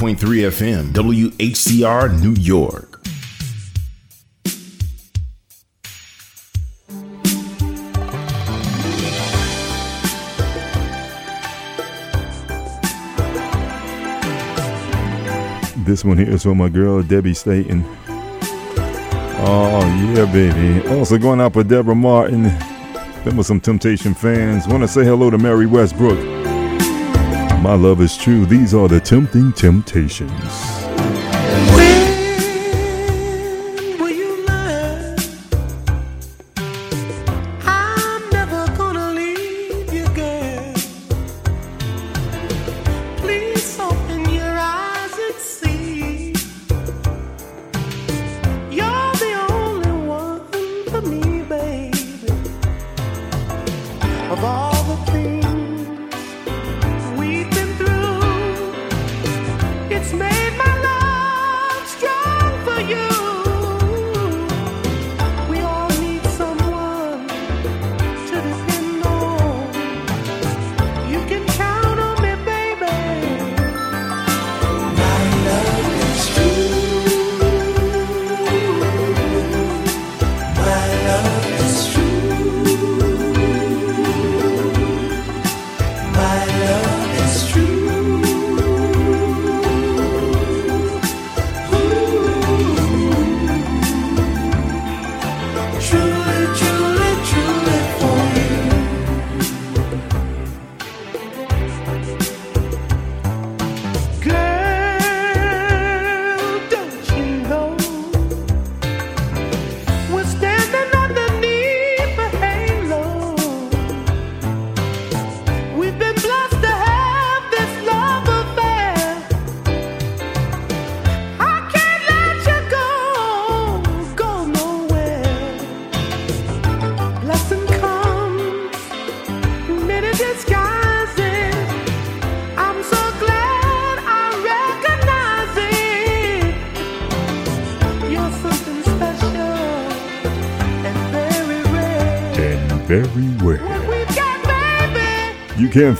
FM, WHCR, New York. This one here is for my girl Debbie Staten. Oh yeah, baby. Also going out for Deborah Martin. Them were some Temptation fans. Want to say hello to Mary Westbrook. My love is true. These are the tempting temptations.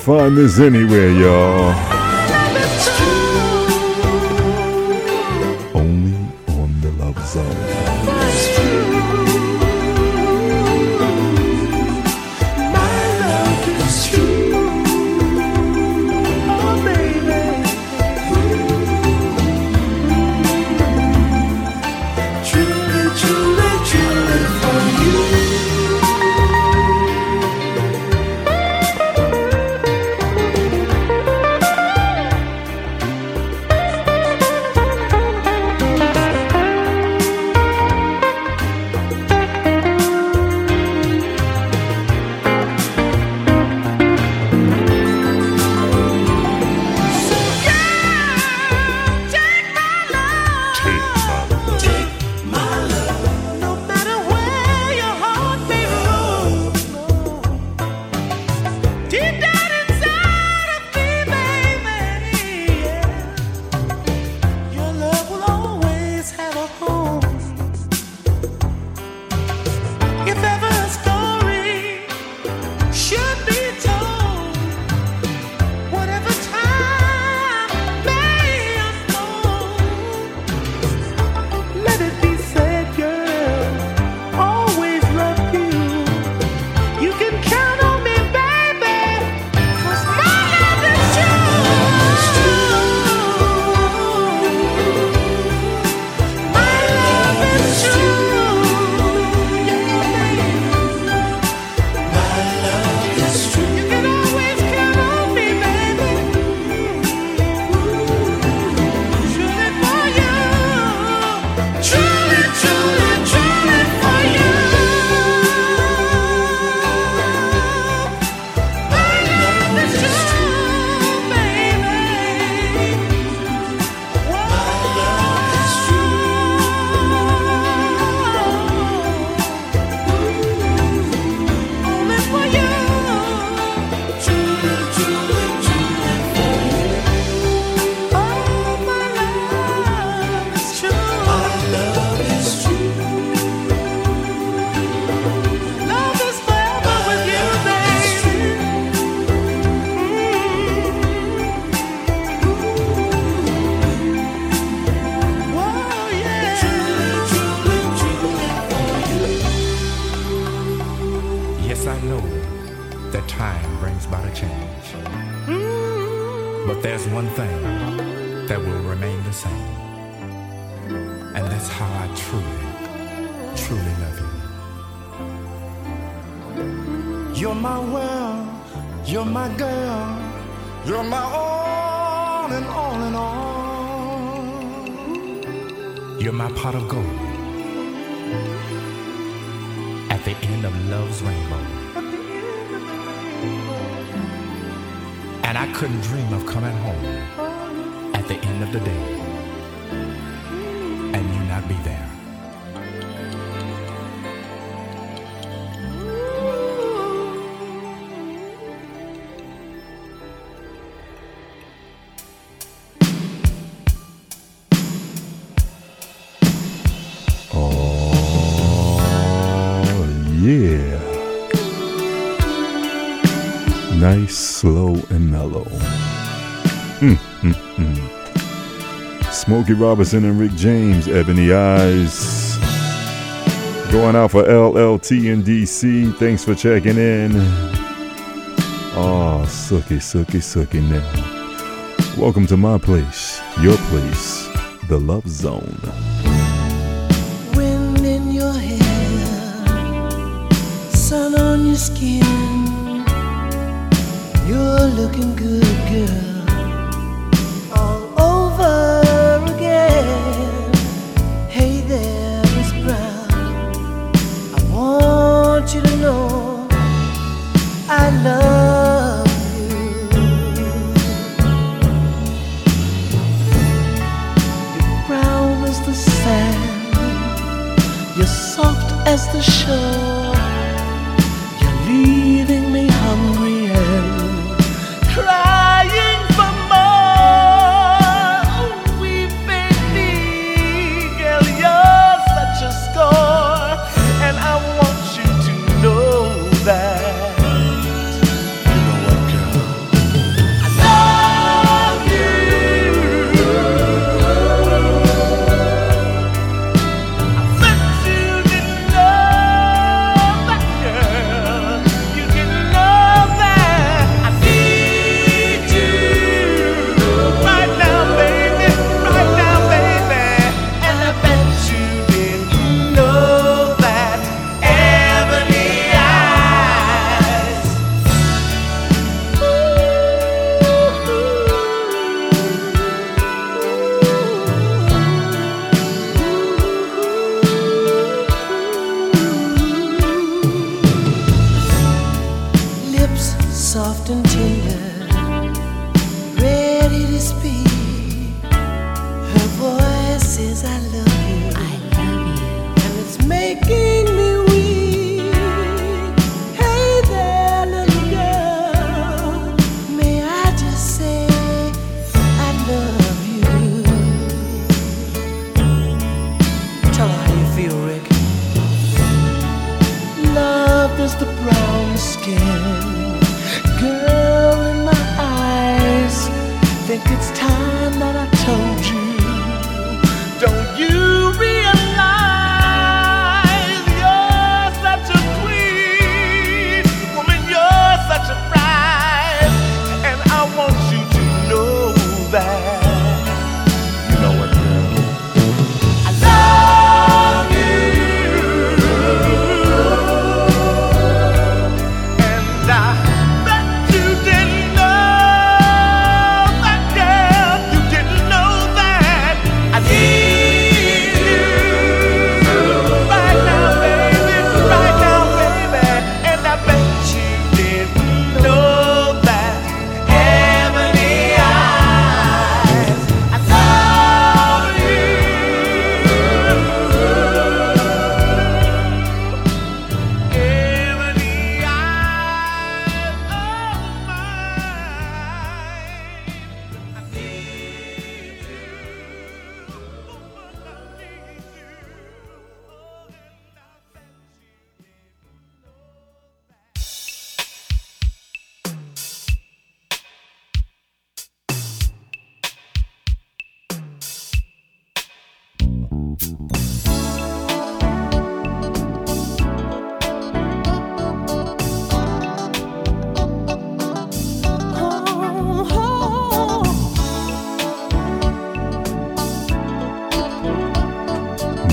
Find this anywhere, y'all. That will remain the same. And that's how I truly, truly love you. You're my world, you're my girl, you're my all and all and all. You're my pot of gold at the end of love's rainbow. And I couldn't dream of coming home the end of the day and you not be there. Oh. Nice, slow, and mellow. Mm, mm, mm. Smokey Robinson and Rick James, Ebony Eyes. Going out for LLT in DC. Thanks for checking in. Ah, oh, sookie, sookie, sookie now. Welcome to my place, your place, the Love Zone. Wind in your hair, sun on your skin. You're looking good, girl.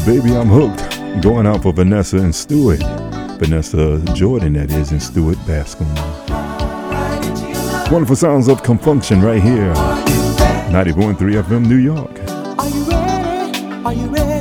Baby, I'm hooked. Going out for Vanessa and Stuart. Vanessa Jordan, that is, and Stuart Bascom. Wonderful sounds of Con Funk Shun right here. 90.3 FM, New York. Are you ready?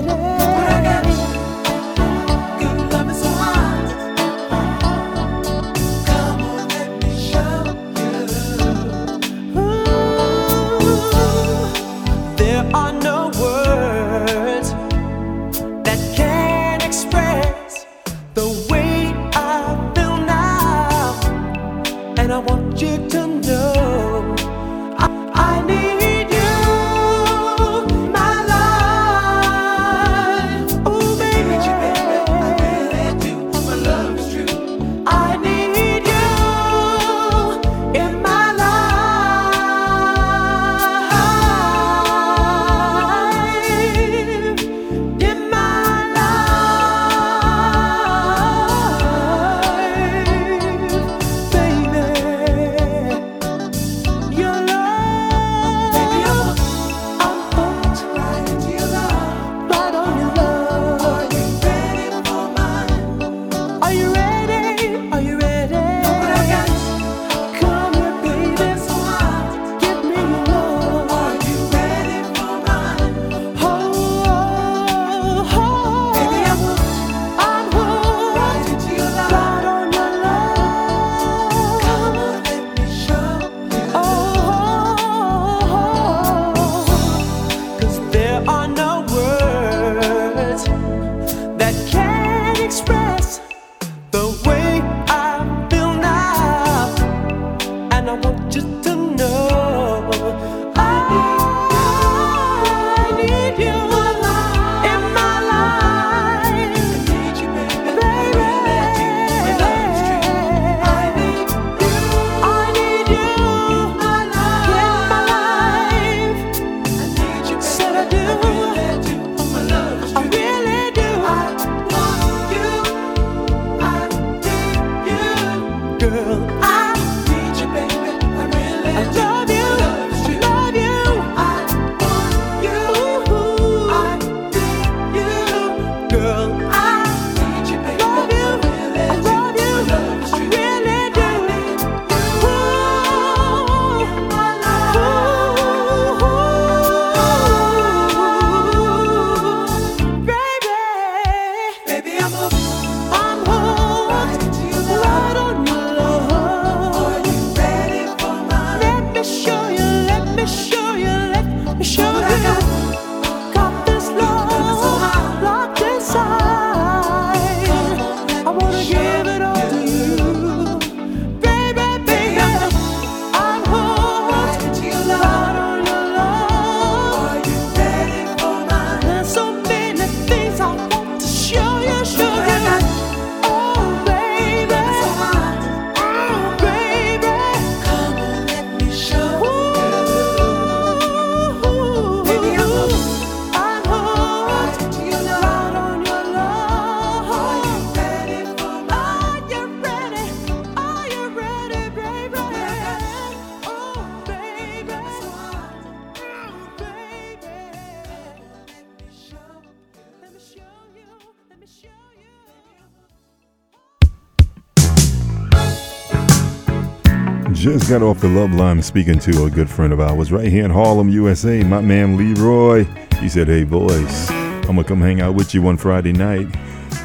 just got off the Love Line speaking to a good friend of ours right here in Harlem, USA. My man Leroy. He said, Hey, boys, I'm going to come hang out with you one Friday night.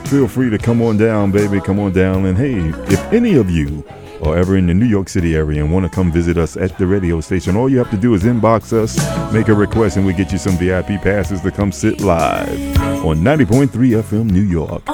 Feel free to come on down, baby. Come on down. And hey, if any of you are ever in the New York City area and want to come visit us at the radio station, all you have to do is inbox us, make a request, and we get you some VIP passes to come sit live on 90.3 FM New York.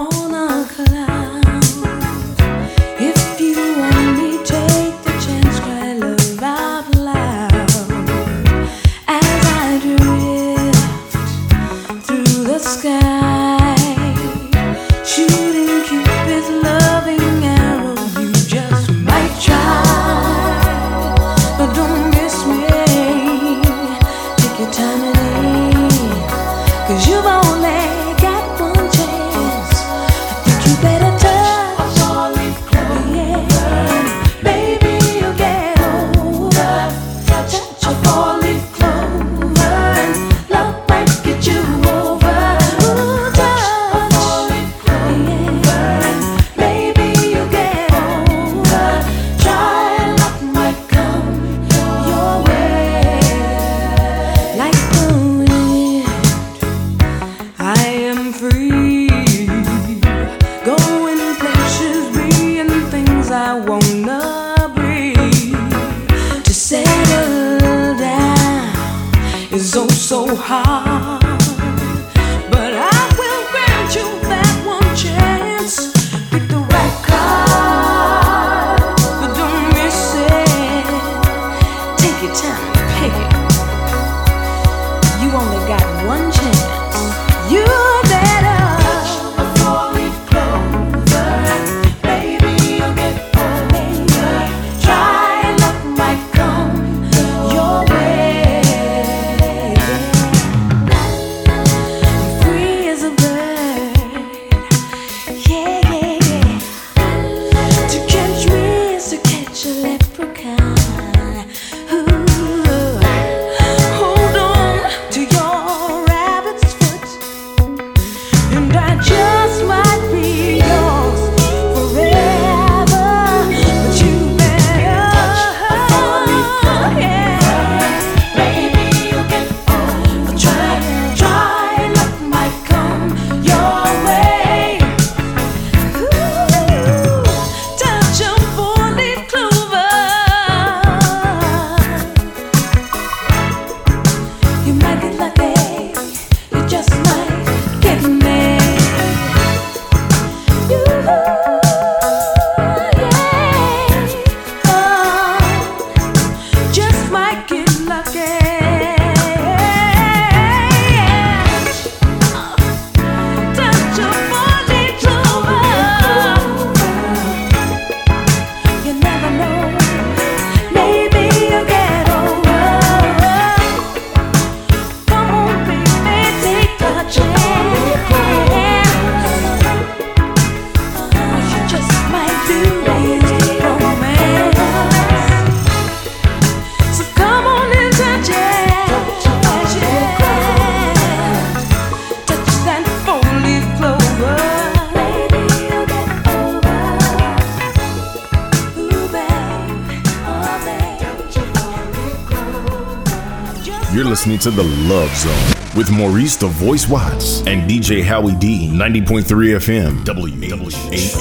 To The Love Zone with Maurice the Voice Watts and DJ Howie D, 90.3 FM, WHCR.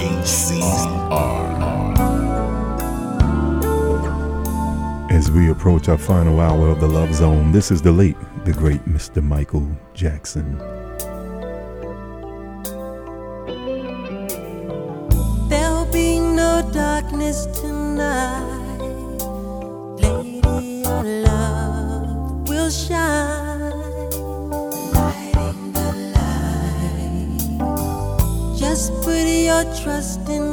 As we approach our final hour of The Love Zone, this is the late, the great Mr. Michael Jackson. There'll be no darkness tonight. Trust in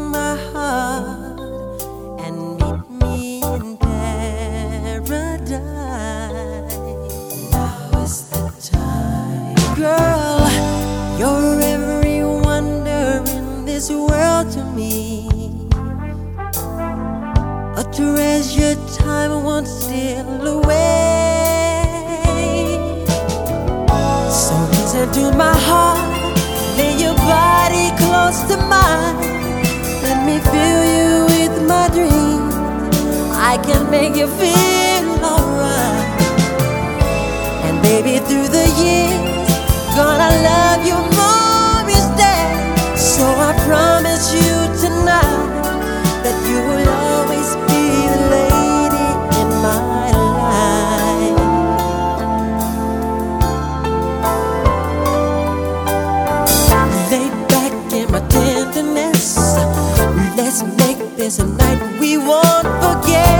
I can make you feel alright. And baby, through the years, gonna love you more each day. So I promise you tonight that you will always be the lady in my life. Lay back in my tenderness. Let's make this a night we won't forget.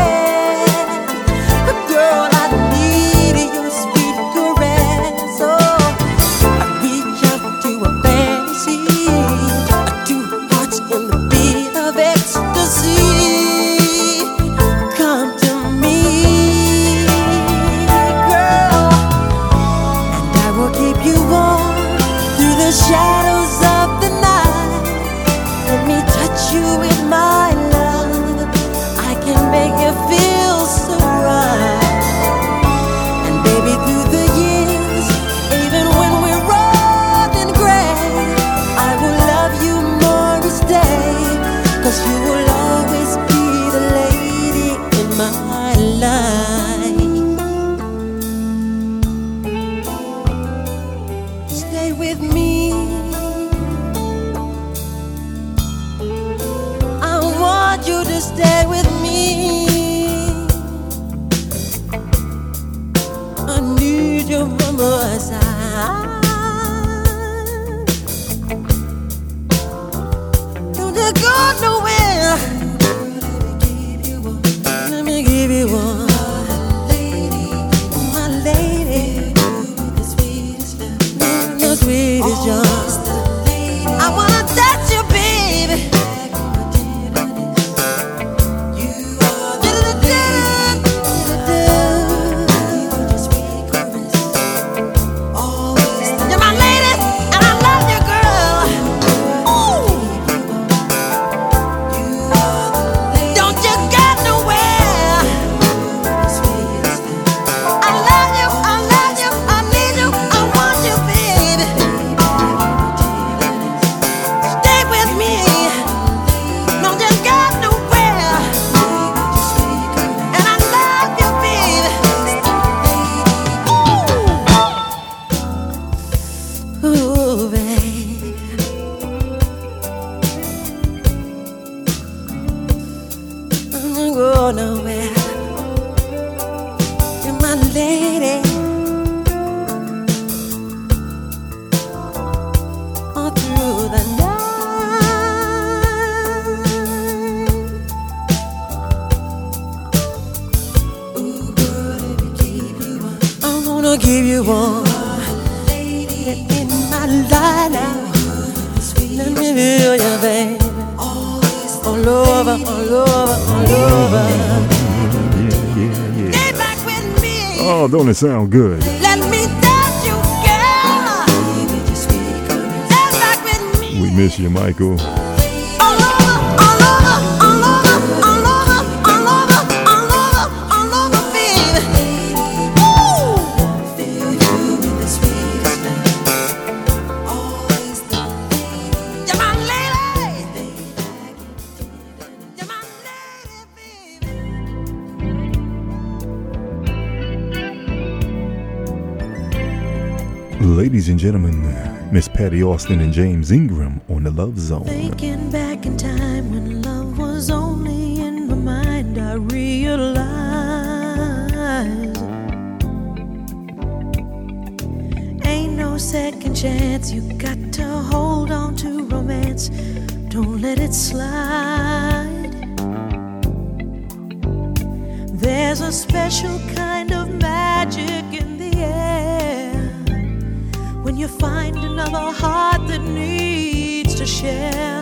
sound good. You, we miss you, Michael. ladies and gentlemen, Miss Patti Austin and James Ingram on the Love Zone. Thinking back in time when love was only in my mind, I realized ain't no second chance. You got to hold on to romance, don't let it slide. There's a special kind of find another heart that needs to share.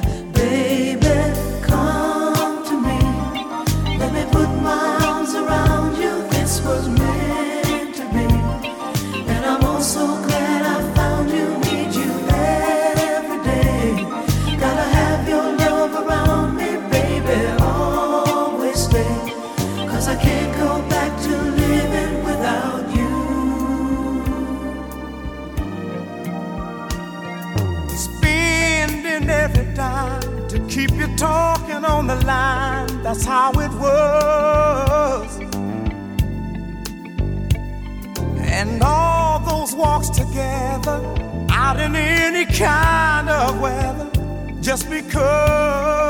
That's how it was. And all those walks together, out in any kind of weather, just because.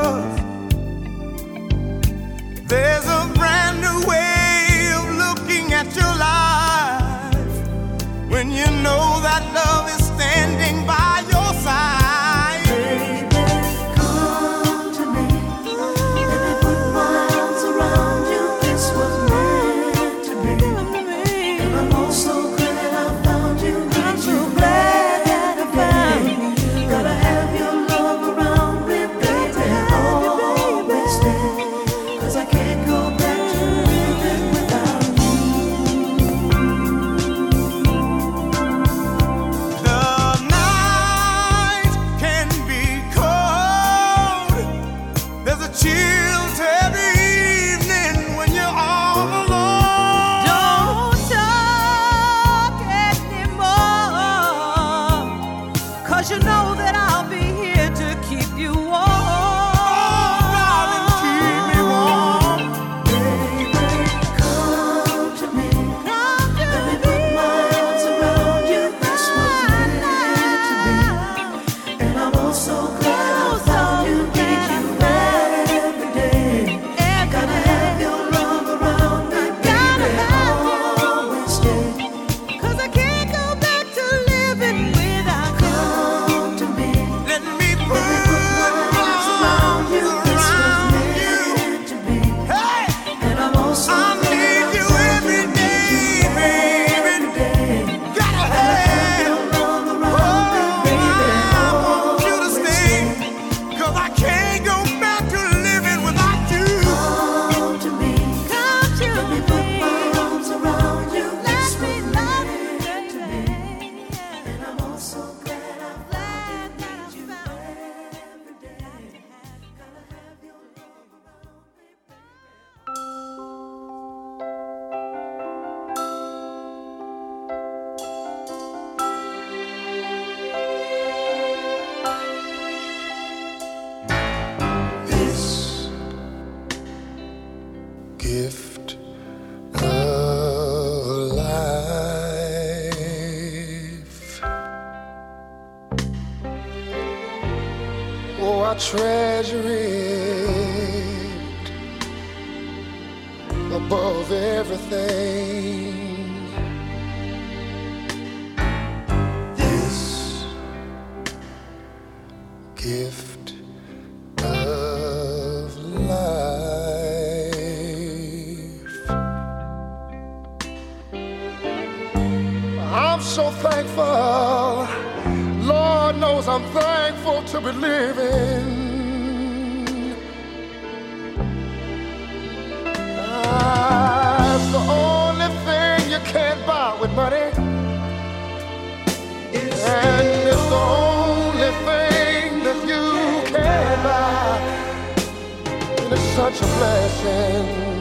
such a blessing.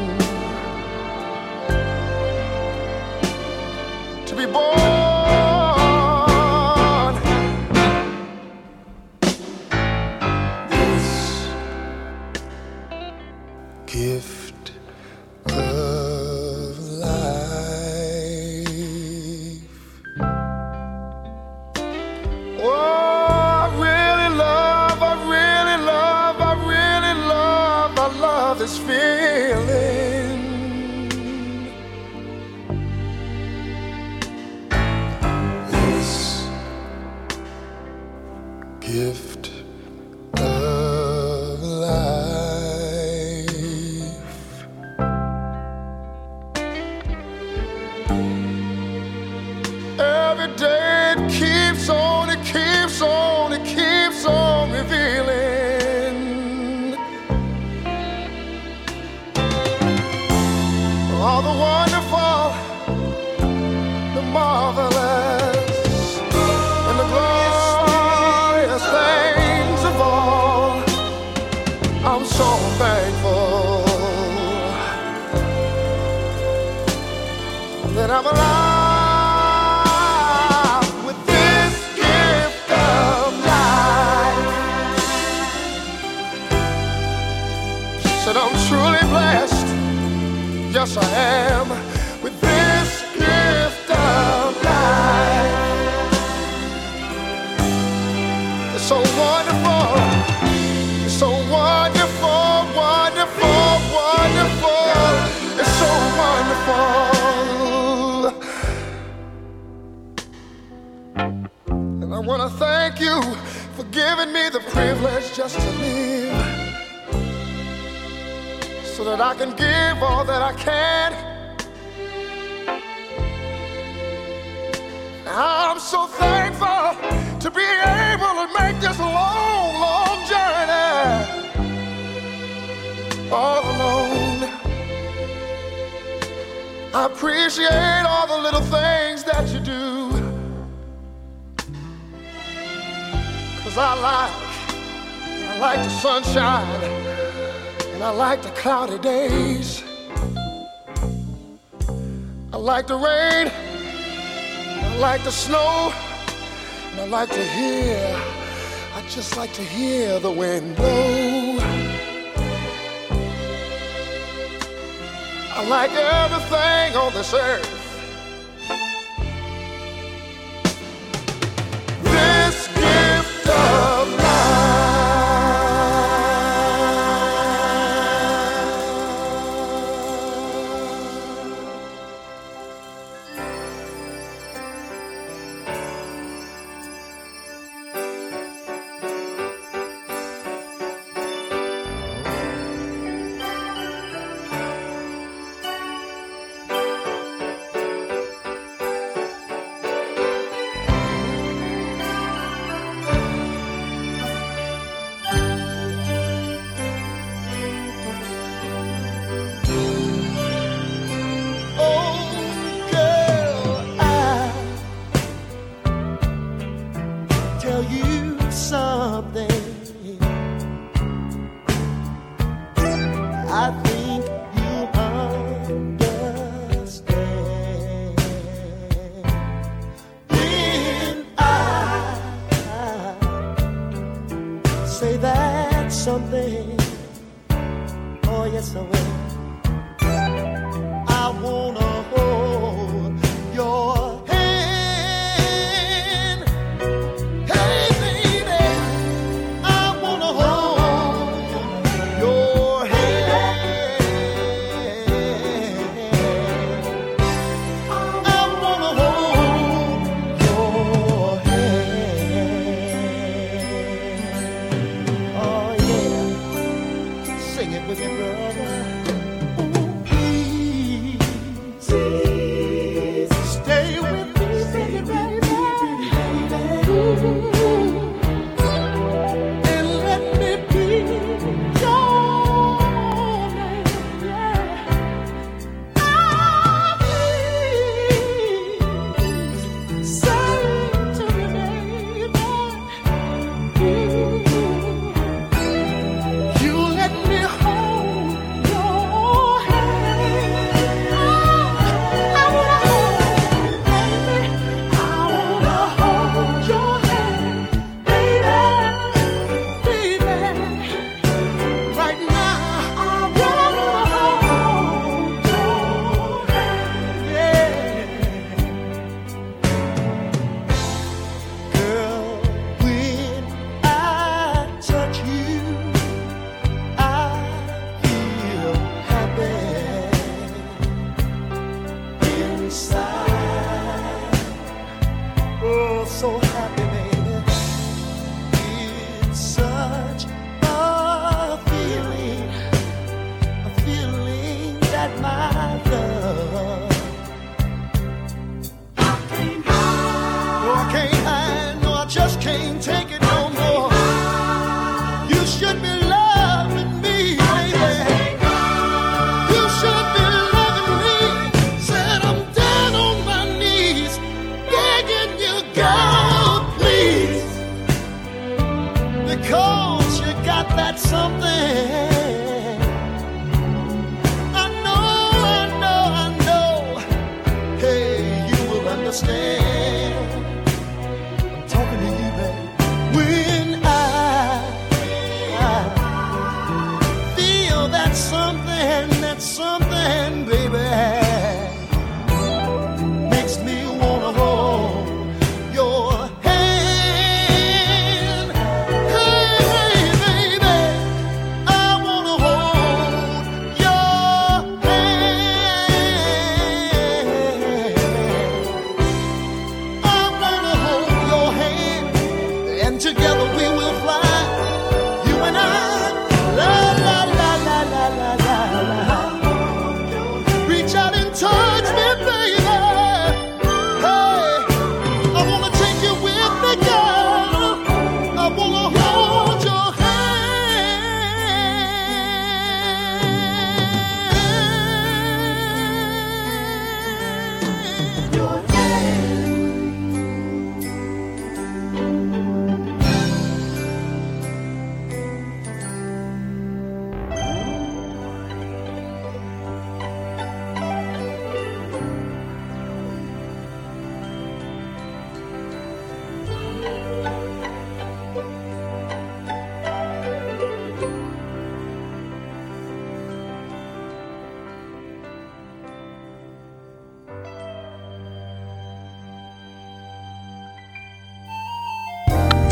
Cause I like, I like the sunshine, and I like the cloudy days. I like the rain, I like the snow, and I like to hear, I just like to hear the wind blow. I like everything on this earth.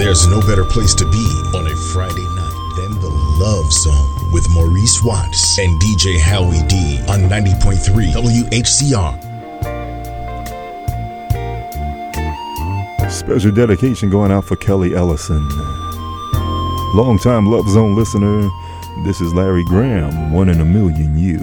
There's no better place to be on a Friday night than the Love Zone with Maurice Watts and DJ Howie D on 90.3 WHCR. Special dedication going out for Kelly Ellison. Longtime Love Zone listener, this is Larry Graham, one in a million you.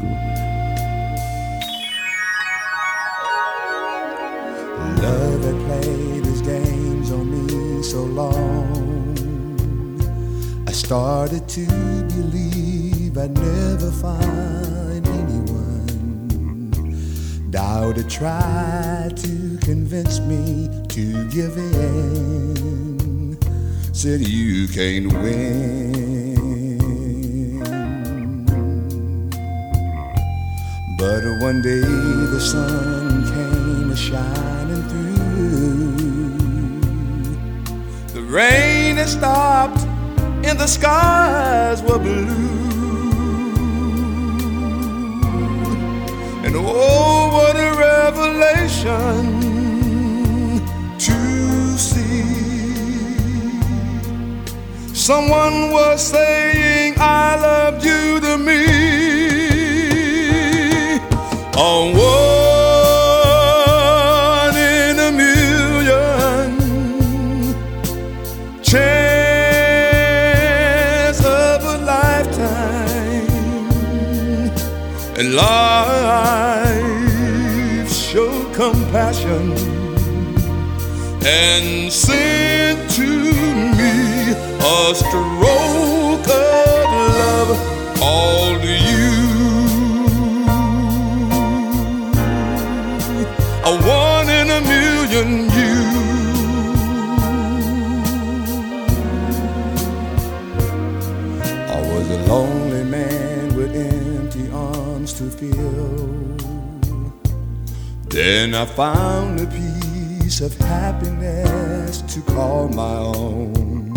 And I found a piece of happiness to call my own.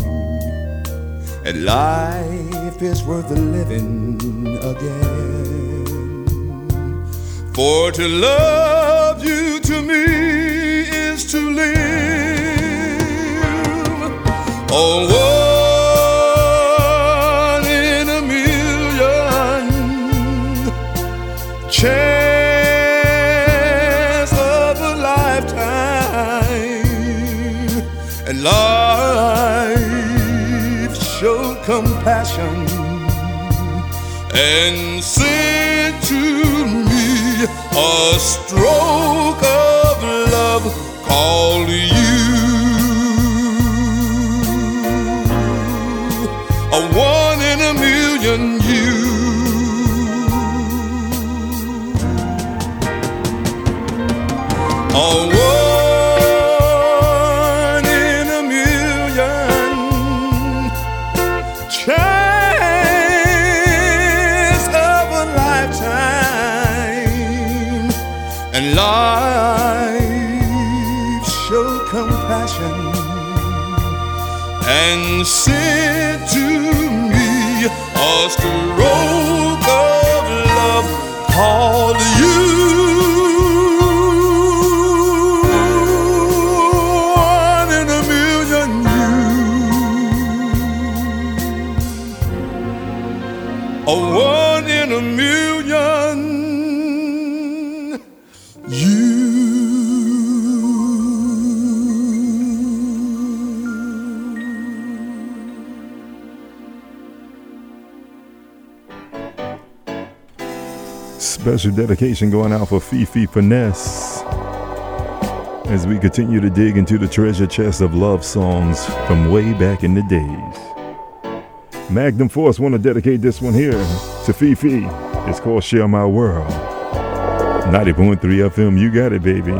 And life is worth living again. For to love you to me is to live. Oh, oh. and say to me a stroke of love call you special dedication going out for Fifi Finesse as we continue to dig into the treasure chest of love songs from way back in the days. Magnum Force want to dedicate this one here to Fifi. It's called Share My World. 90.3 FM, you got it, baby.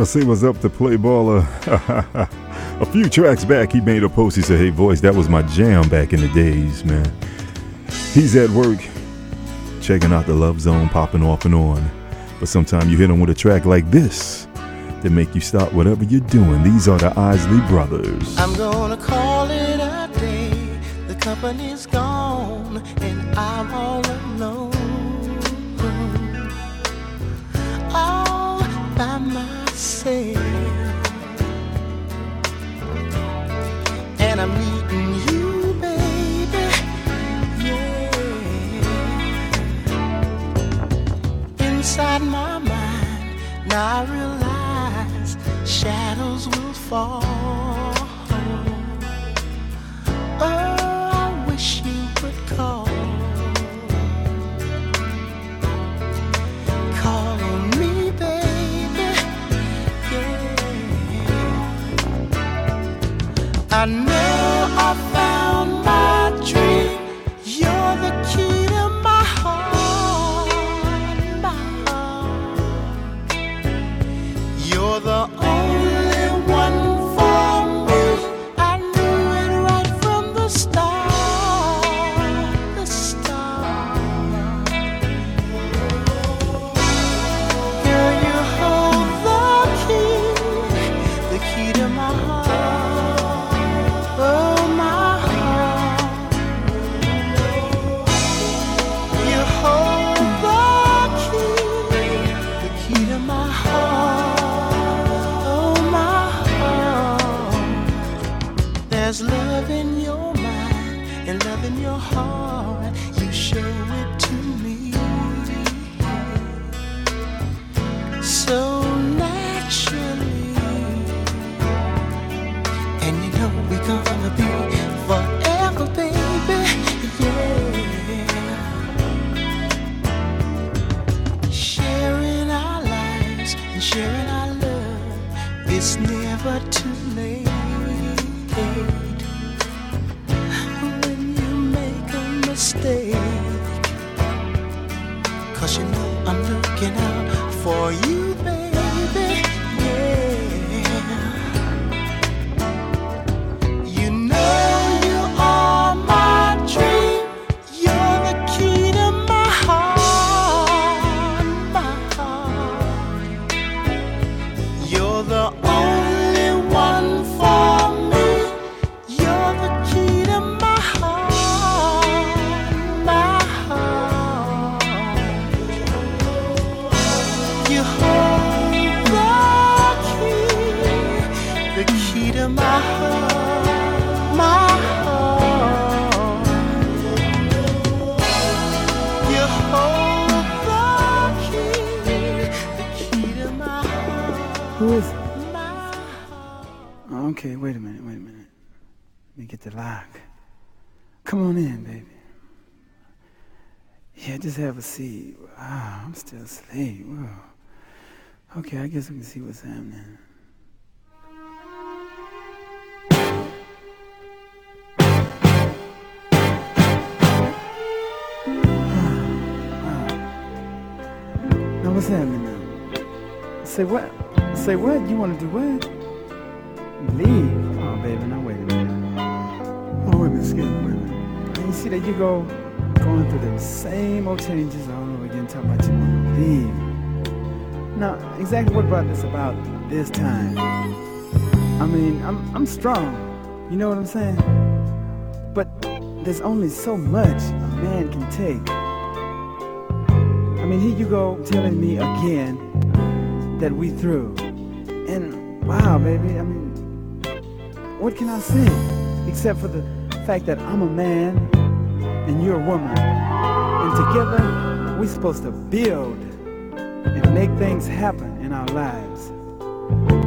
to say was up to play baller. a few tracks back, he made a post. He said, Hey, voice, that was my jam back in the days, man. He's at work, checking out the Love Zone, popping off and on. But sometimes you hit him with a track like this that make you stop whatever you're doing. These are the Isley Brothers. I'm gonna call it a day. The company's gone and I'm all alone. All by myself say. And I'm meeting you, baby. Yeah. Inside my mind, now I realize shadows will fall. Oh. I know I still asleep. Whoa. Okay, I guess we can see what's happening. Now what's happening now? Say what? Say what? You want to do what? Leave? Oh, baby, now wait a minute. Oh, wait a minute, me, you see that you go through the same old changes all over again, talking about you want to leave. Now, exactly what brought this about this time? I mean, I'm I'm strong. You know what I'm saying? But there's only so much a man can take. I mean, here you go telling me again that we through. And wow, baby, I mean, what can I say? Except for the fact that I'm a man and you're a woman. And together, we're supposed to build and make things happen in our lives.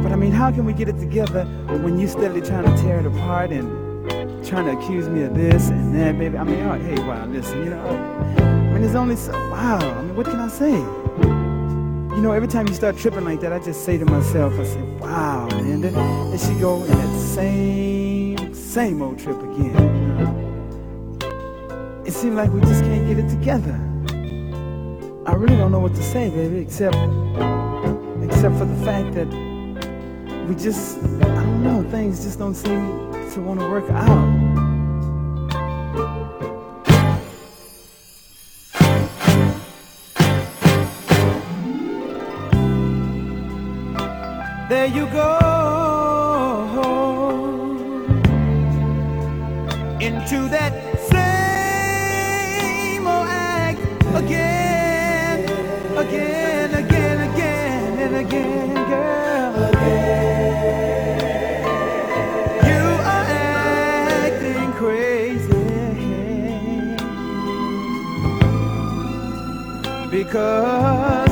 But I mean, how can we get it together when you're steadily trying to tear it apart and trying to accuse me of this and that, baby? I mean, oh, hey, wow, listen, you know, I mean, it's only so, wow, I mean, what can I say? You know, every time you start tripping like that, I just say to myself, I say, wow, man, then, then she go in that same, same old trip again. Seems like we just can't get it together. I really don't know what to say, baby, except, except for the fact that we just, I don't know, things just don't seem to want to work out. There you go because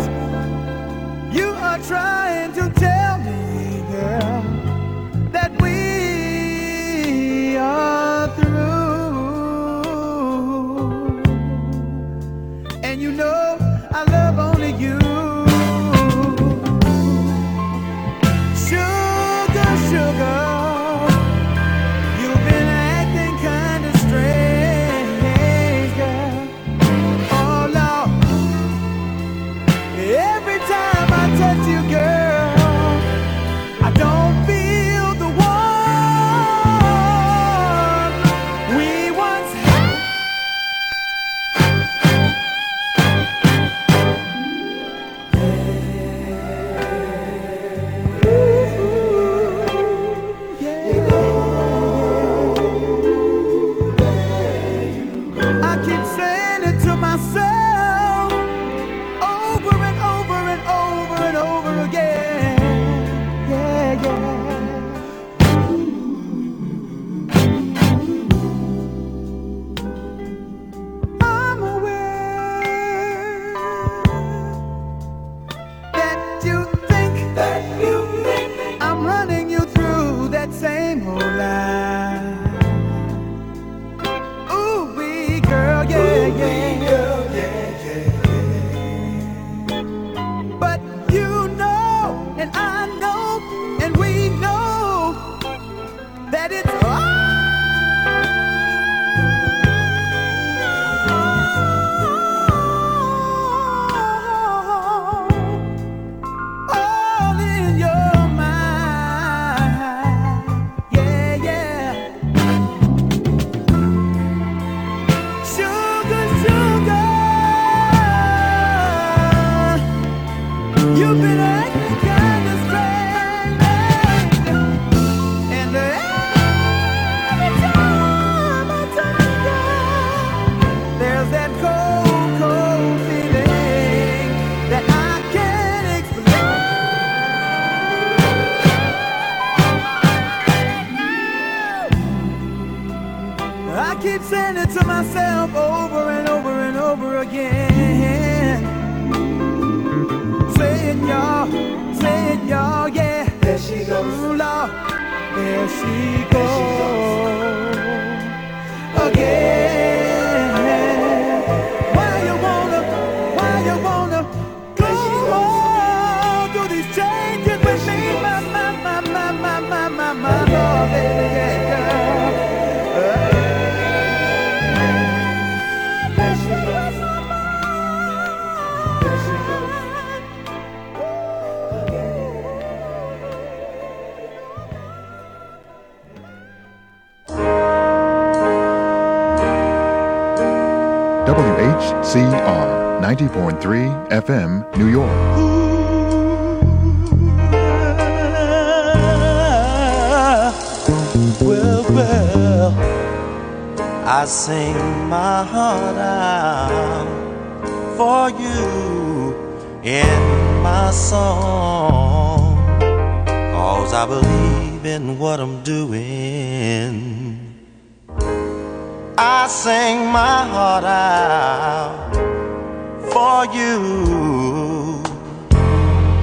FM, New York. Well, well, I sing my heart out for you in my song. Cause I believe in what I'm doing. I sing my heart out for you.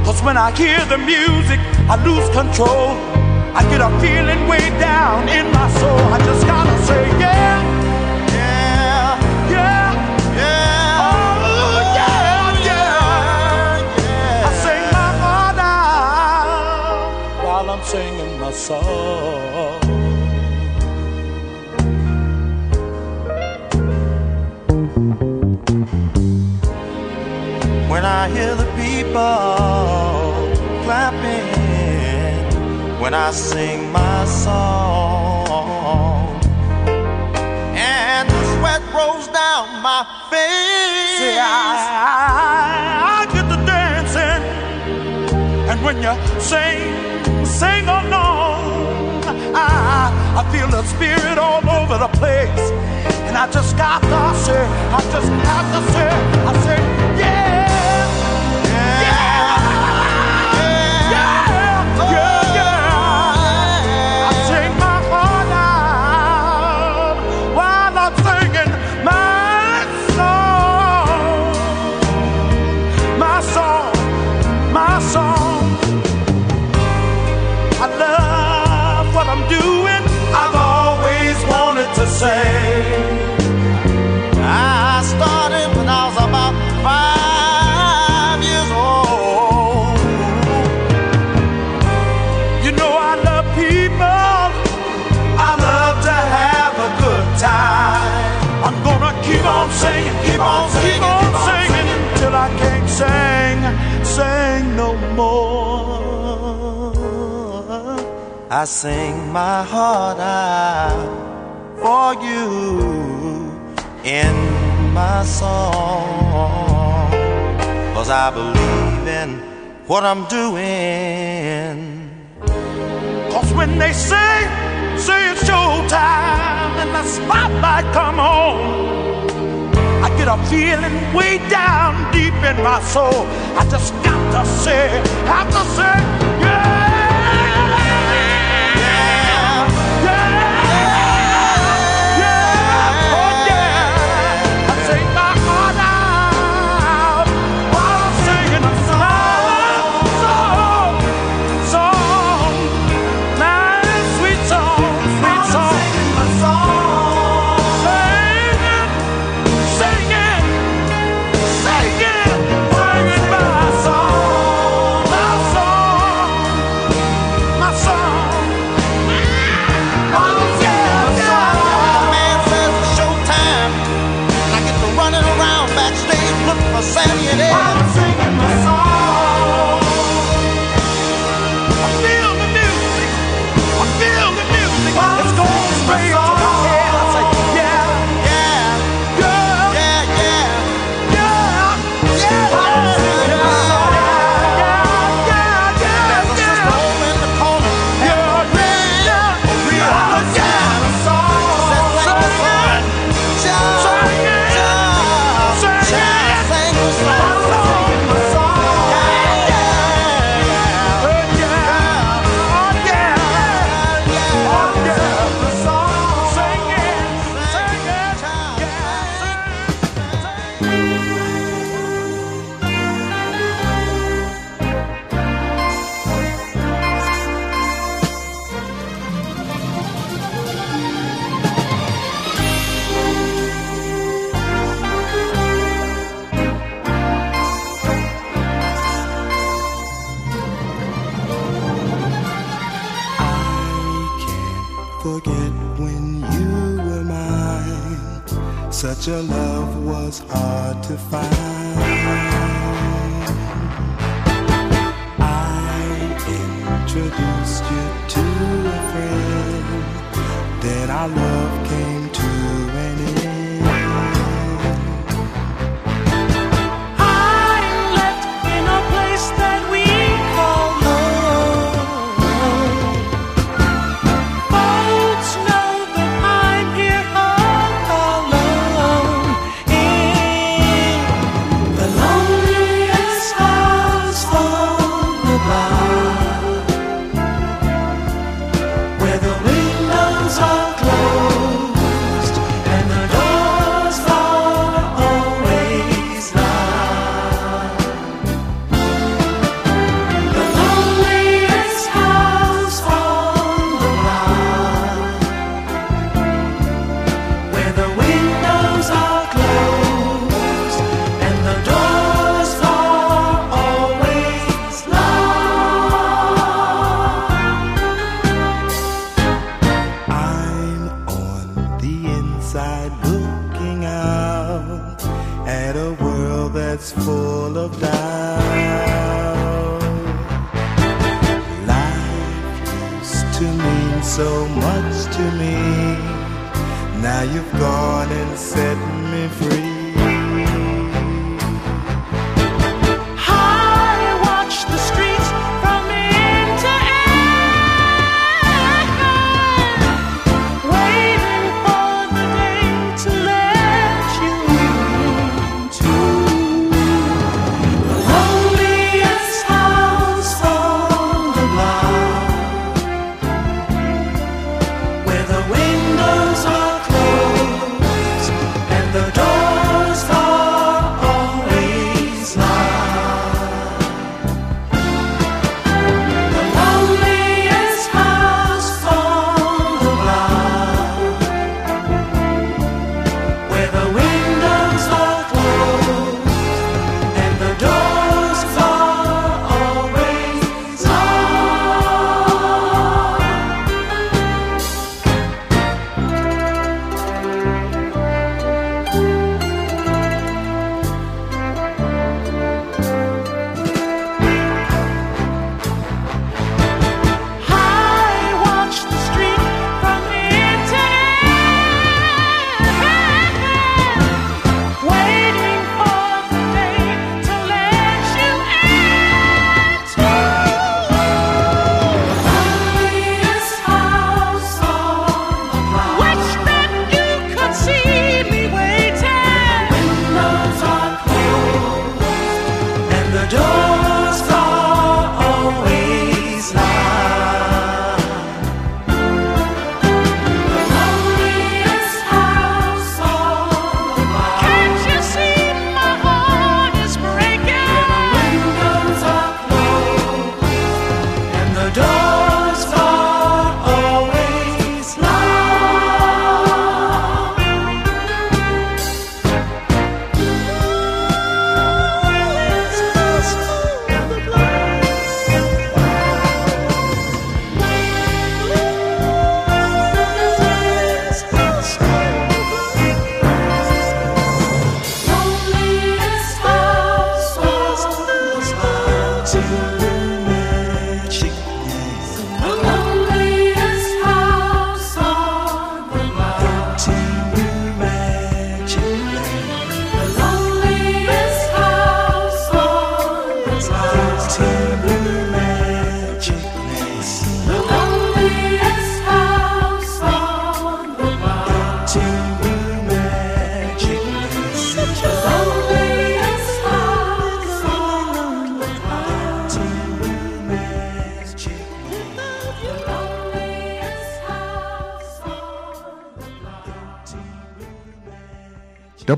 Cause when I hear the music, I lose control. I get a feeling way down in my soul. I just gotta say, yeah, yeah, yeah, yeah. Oh, When I hear the people clapping, when I sing my song, and the sweat rolls down my face. See, I, I, I get to dancing, and when you sing, sing along, I, I feel the spirit all over the place, and I just got to say, I just got to say, I say, yeah, yeah, I sing my heart out for you in my song. Cause I believe in what I'm doing. Cause when they say, say it's showtime and the spotlight come on, I get a feeling way down deep in my soul. I just got to say, have to say, yeah. your love was hard to find. I introduced you to a friend that I love.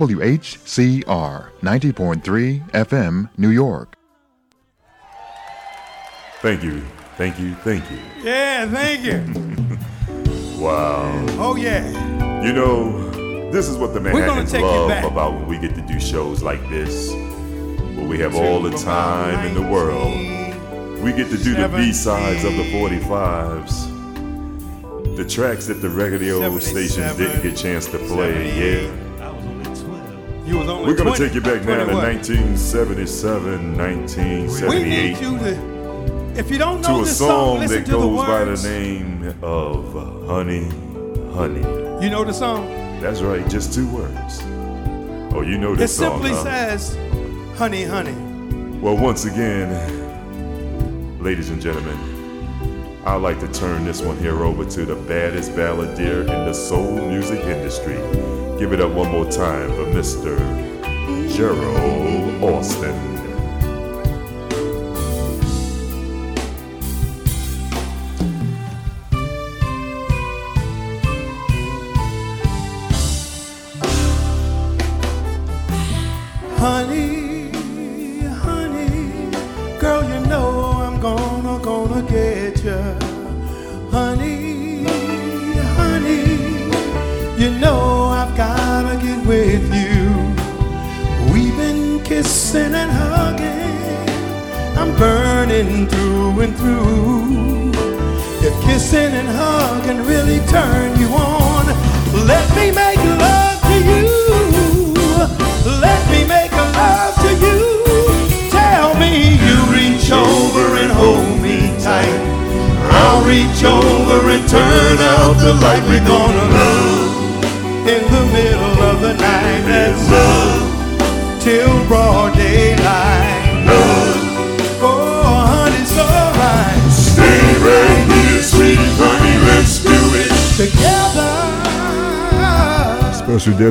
WHCR 90.3 FM, New York. Thank you. Thank you. Thank you. Yeah, thank you. wow. Oh, yeah. You know, this is what the Manhattans love about when we get to do shows like this, where we have all the time in the world. We get to do the B sides of the 45s, the tracks that the radio stations didn't get a chance to play. Yeah. You was only We're gonna 20, take you back now to 20 what? 1977, We need you to. If you don't to know a this song song, listen that to the goes by the name of uh, Honey, Honey. You know the song? That's right, just two words. Oh, you know It this It simply huh? says, "Honey, honey." Well, once again, ladies and gentlemen, I'd like to turn this one here over to the baddest balladeer in the soul music industry. Give it up one more time for Mr. Gerald Alston.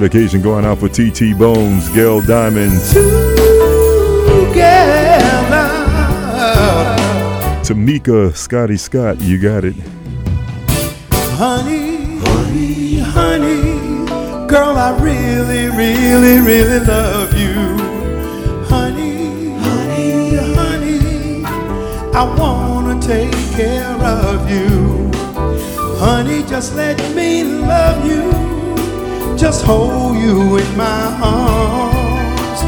Dedication going out for TT Bones, Gail Diamond, Together. Tamika, Scotty Scott. You got it. Honey, honey, honey, girl, I really, really, really love you. Honey, honey, honey, I wanna take care of you. Honey, just let me love you, just hold you in my arms.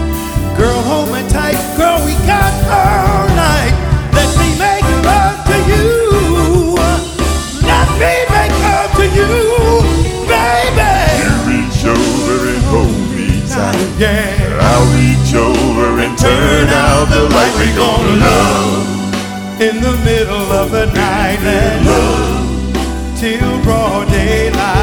Girl, hold me tight, girl, we got all night. Let me make love to you. Let me make love to you, baby. You reach over and hold me tight. Yeah. I'll reach over and turn out the light. We're gonna love In the middle of the night, and love till broad daylight.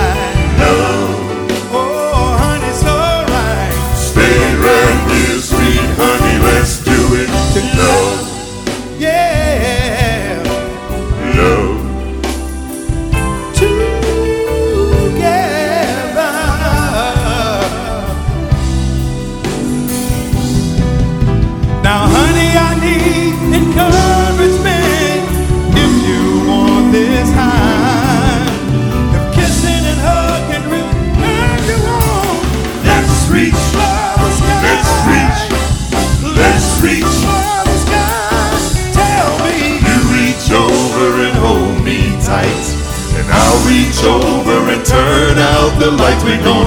The light.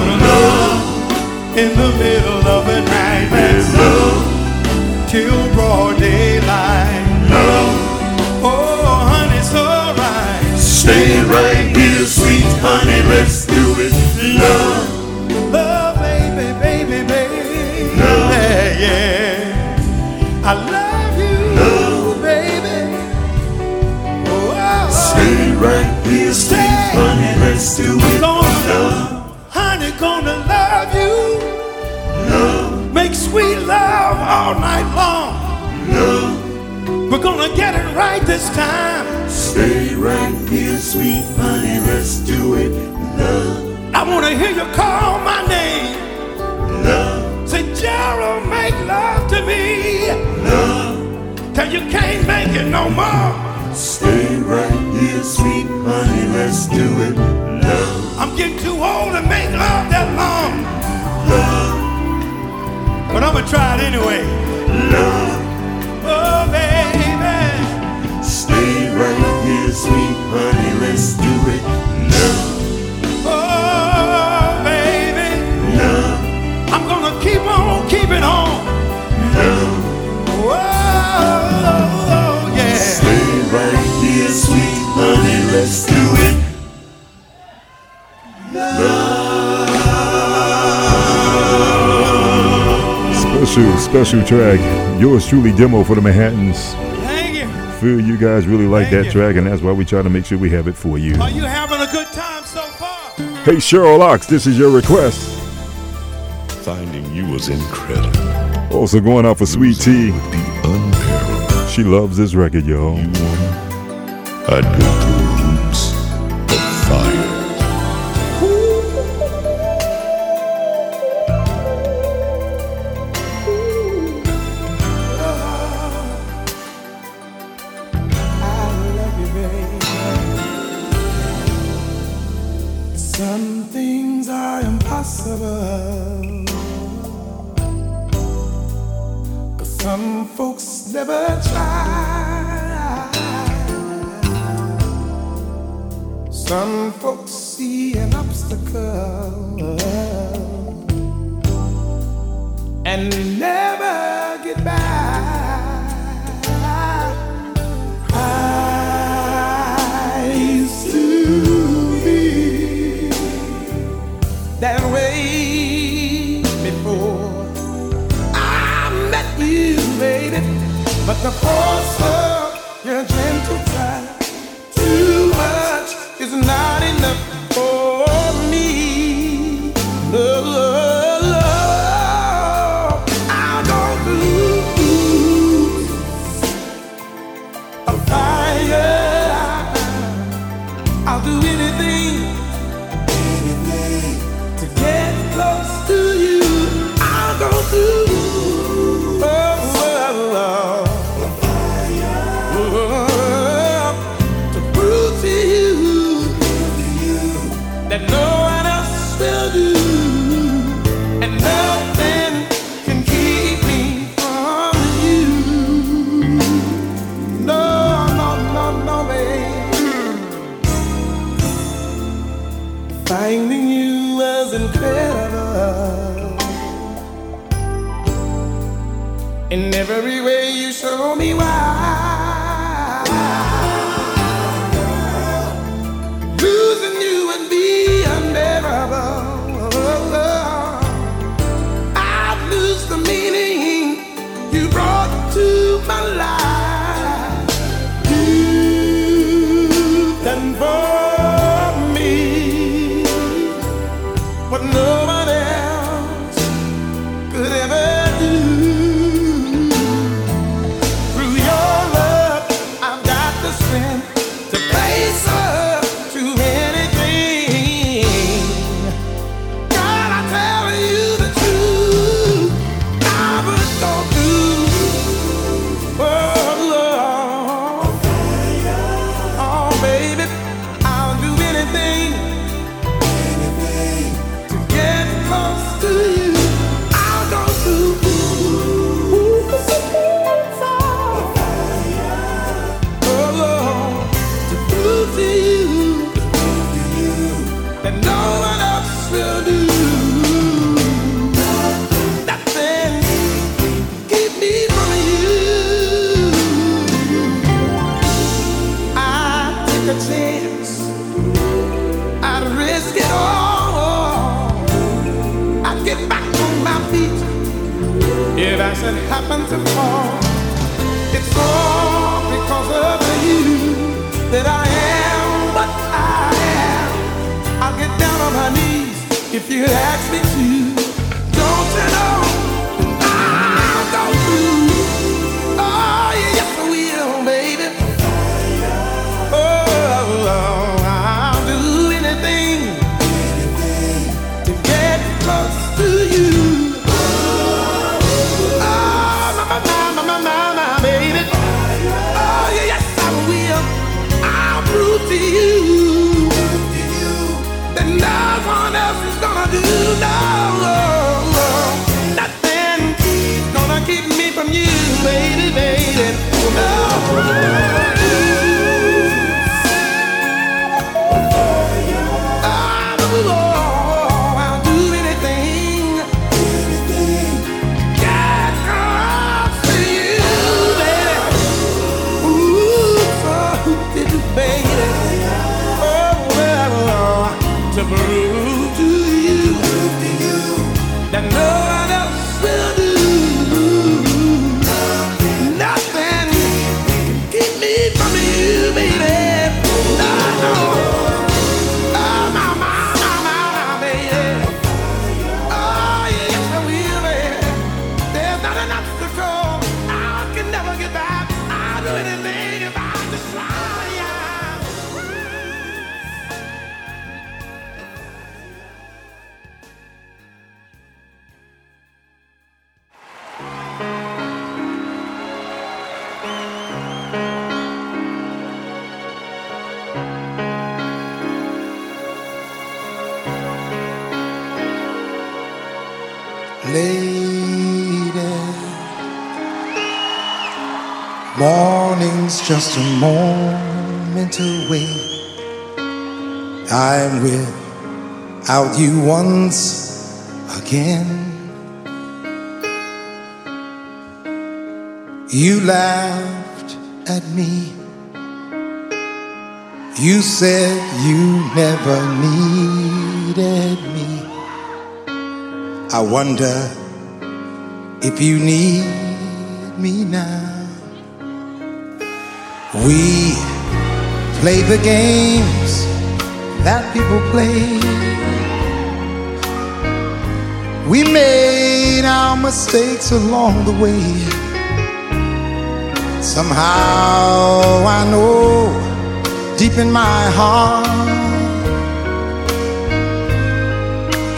yours truly demo for the Manhattans. Thank you. Feel you guys really like Thank that you. track, and that's why we try to make sure we have it for you. Are you having a good time so far? Hey, Cheryl Ox, this is your request. Finding you was incredible. Also going out for Sweet Tea. She loves this record, y'all. I'd go through. Just a moment away. I'm without you once again. You laughed at me. You said you never needed me. I wonder if you need me now. We play the games that people play. We made our mistakes along the way. Somehow I know deep in my heart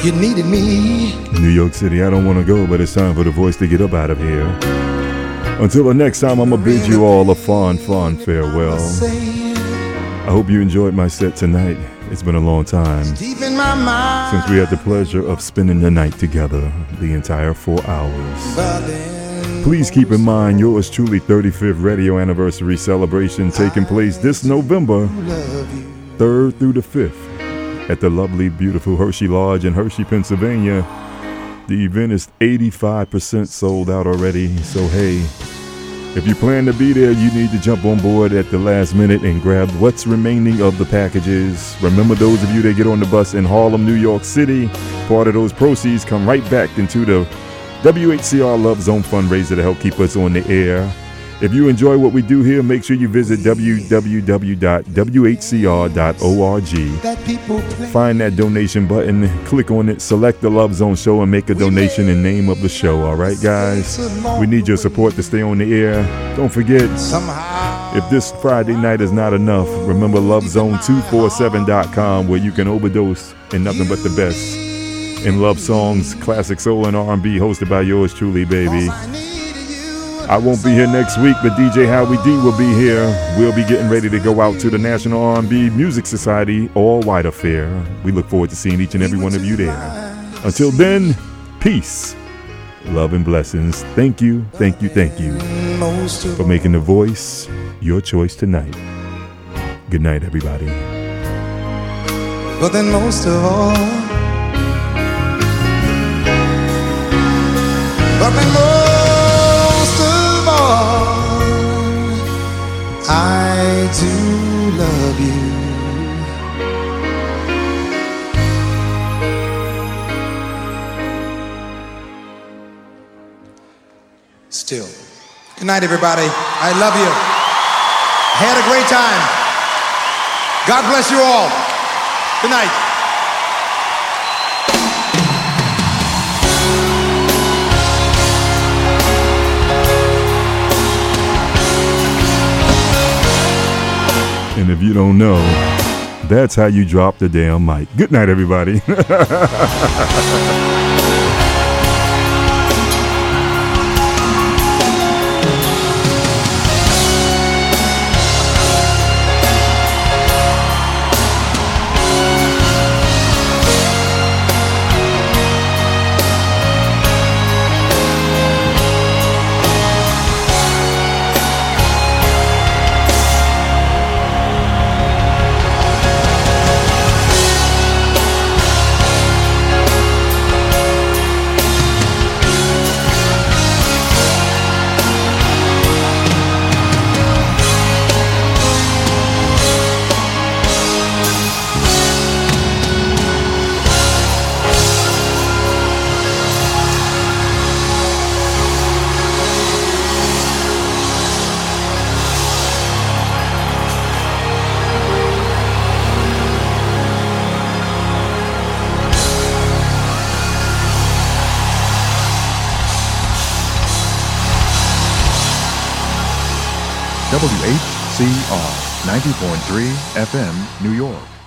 you needed me. New York City, I don't want to go, but it's time for the voice to get up out of here. Until the next time, I'm going to bid you all a fond, fond farewell. I hope you enjoyed my set tonight. It's been a long time since we had the pleasure of spending the night together, the entire four hours. Please keep in mind yours truly 35th radio anniversary celebration taking place this November 3rd through the 5th at the lovely, beautiful Hershey Lodge in Hershey, Pennsylvania. The event is 85% sold out already, so hey, if you plan to be there, you need to jump on board at the last minute and grab what's remaining of the packages. Remember, those of you that get on the bus in Harlem, New York City, part of those proceeds come right back into the WHCR Love Zone fundraiser to help keep us on the air. If you enjoy what we do here, make sure you visit www.whcr.org. Find that donation button, click on it, select the Love Zone show, and make a donation in name of the show. All right, guys? We need your support to stay on the air. Don't forget, if this Friday night is not enough, remember lovezone247.com where you can overdose in nothing but the best in love songs, classic soul and R&B hosted by yours truly, baby. I won't be here next week, but DJ Howie D will be here. We'll be getting ready to go out to the National R&B Music Society All White Affair. We look forward to seeing each and every one of you there. Until then, peace, love, and blessings. Thank you, thank you, thank you for making the voice your choice tonight. Good night, everybody. But then most of all, but then Good night, everybody. I love you. Had a great time. God bless you all. Good night. And if you don't know, that's how you drop the damn mic. Good night, everybody. 90.3 FM, New York.